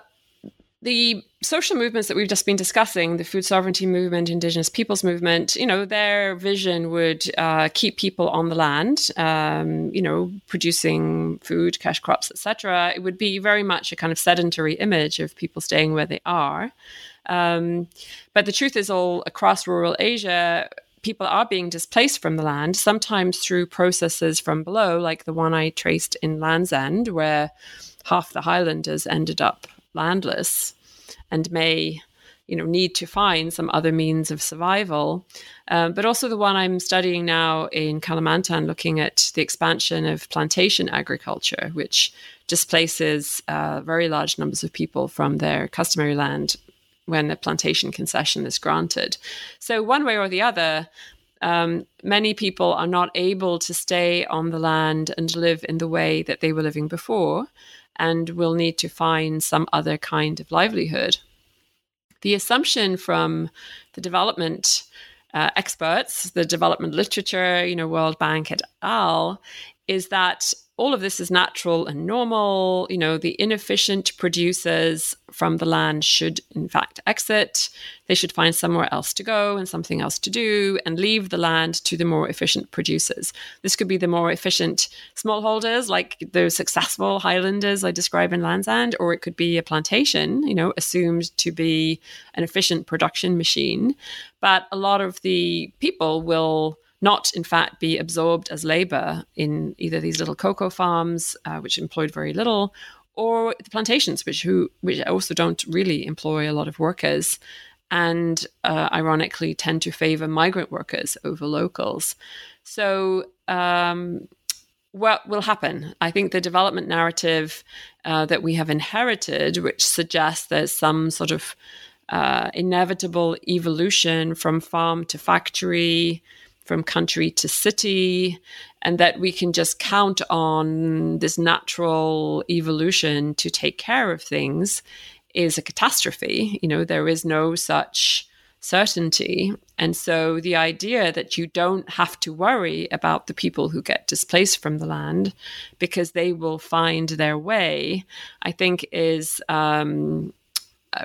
the social movements that we've just been discussing, the food sovereignty movement, indigenous peoples movement, you know, their vision would uh, keep people on the land, um, you know, producing food, cash crops, etc. It would be very much a kind of sedentary image of people staying where they are. Um, but the truth is, all across rural Asia, people are being displaced from the land, sometimes through processes from below, like the one I traced in Land's End, where half the Highlanders ended up landless and may you know need to find some other means of survival. Um, but also the one i'm studying now in kalimantan looking at the expansion of plantation agriculture which displaces uh, very large numbers of people from their customary land when a plantation concession is granted. So one way or the other um, many people are not able to stay on the land and live in the way that they were living before and will need to find some other kind of livelihood. The assumption from the development uh, experts, the development literature, you know, World Bank et al., is that all of this is natural and normal. You know, the inefficient producers from the land should, in fact, exit. They should find somewhere else to go and something else to do and leave the land to the more efficient producers. This could be the more efficient smallholders, like the successful Highlanders I describe in Land's End, or it could be a plantation, you know, assumed to be an efficient production machine. But a lot of the people will not in fact be absorbed as labor in either these little cocoa farms, uh, which employed very little, or the plantations, which who which also don't really employ a lot of workers, and uh, ironically tend to favor migrant workers over locals. So. Um, what will happen? I think the development narrative uh, that we have inherited, which suggests there's some sort of uh, inevitable evolution from farm to factory, from country to city, and that we can just count on this natural evolution to take care of things is a catastrophe. You know, there is no such certainty. And so the idea that you don't have to worry about the people who get displaced from the land because they will find their way, I think is um,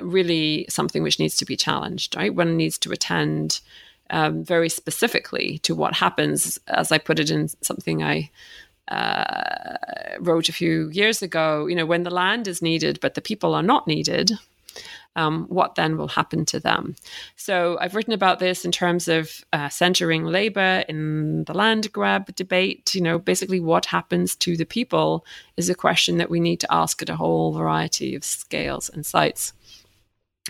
really something which needs to be challenged, right? One needs to attend um, very specifically to what happens, as I put it in something I uh, wrote a few years ago, you know, when the land is needed, but the people are not needed, um, what then will happen to them? So I've written about this in terms of uh, centering labor in the land grab debate. You know, basically, what happens to the people is a question that we need to ask at a whole variety of scales and sites.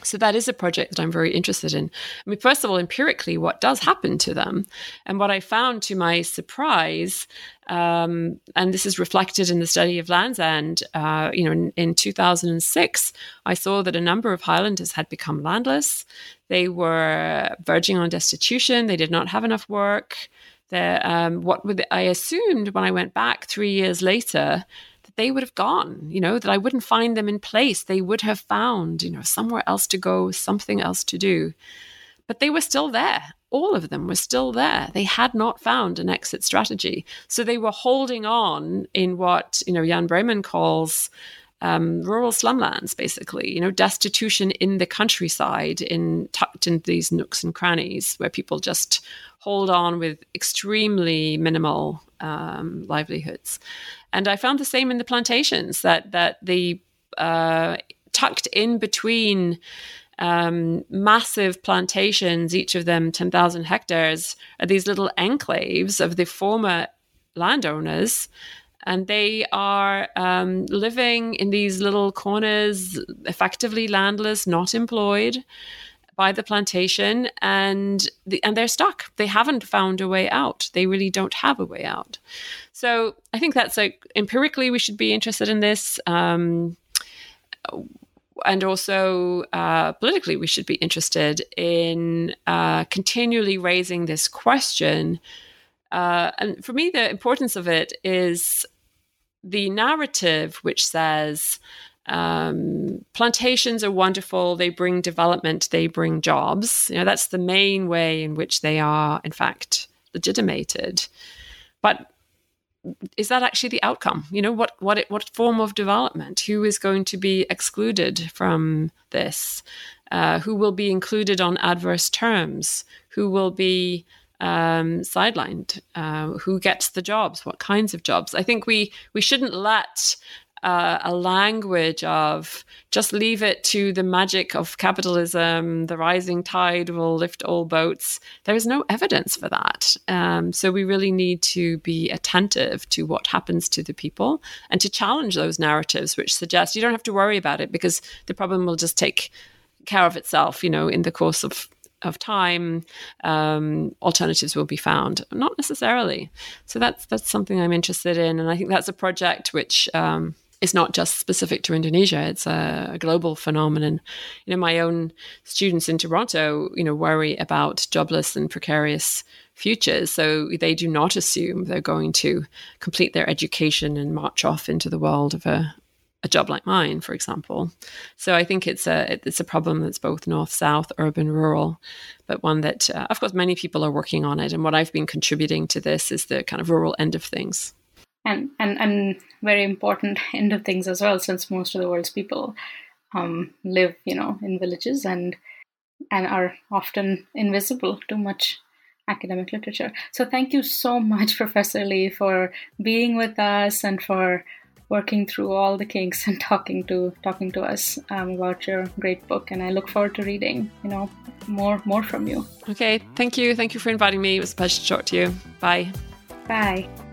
So that is a project that I'm very interested in. I mean, first of all, empirically, what does happen to them? And what I found to my surprise, um, and this is reflected in the study of Land's End, uh, you know, in, in 2006, I saw that a number of Highlanders had become landless. They were verging on destitution. They did not have enough work. Um, what would, I assumed when I went back three years later they would have gone, you know, that I wouldn't find them in place. They would have found, you know, somewhere else to go, something else to do. But they were still there. All of them were still there. They had not found an exit strategy. So they were holding on in what, you know, Jan Breman calls um, rural slumlands, basically, you know, destitution in the countryside, in tucked in these nooks and crannies where people just hold on with extremely minimal um, livelihoods. And I found the same in the plantations that that the uh, tucked in between um, massive plantations, each of them 10,000 hectares, are these little enclaves of the former landowners. And they are um, living in these little corners, effectively landless, not employed by the plantation, and the, and they're stuck. They haven't found a way out. They really don't have a way out. So I think that's like empirically we should be interested in this. Um, and also uh, politically, we should be interested in uh, continually raising this question. Uh, and for me, the importance of it is the narrative which says um, plantations are wonderful, they bring development, they bring jobs. You know, that's the main way in which they are, in fact, legitimated. But is that actually the outcome? You know, what what it, what form of development? Who is going to be excluded from this? Uh, who will be included on adverse terms? Who will be um, sidelined? Uh, who gets the jobs? What kinds of jobs? I think we we shouldn't let uh, a language of just leave it to the magic of capitalism, the rising tide will lift all boats. There is no evidence for that. Um, so we really need to be attentive to what happens to the people and to challenge those narratives which suggest you don't have to worry about it because the problem will just take care of itself, you know, in the course of of time, um, alternatives will be found. Not necessarily. So that's that's something I'm interested in, and I think that's a project which um, it's not just specific to Indonesia; it's a, global phenomenon. You know, my own students in Toronto, you know, worry about jobless and precarious futures, so they do not assume they're going to complete their education and march off into the world of a a job like mine, for example. So I think it's a it's a problem that's both north south, urban rural, but one that uh, of course many people are working on it. And what I've been contributing to this is the kind of rural end of things and and and very important end of things as well since most of the world's people um, live you know in villages and and are often invisible to much academic literature. So thank you so much professor Li for being with us and for working through all the kinks and talking to talking to us um, about your great book. And i look forward to reading you know more more from you. Okay thank you. Thank you for inviting me. It was a pleasure to talk to you. Bye. Bye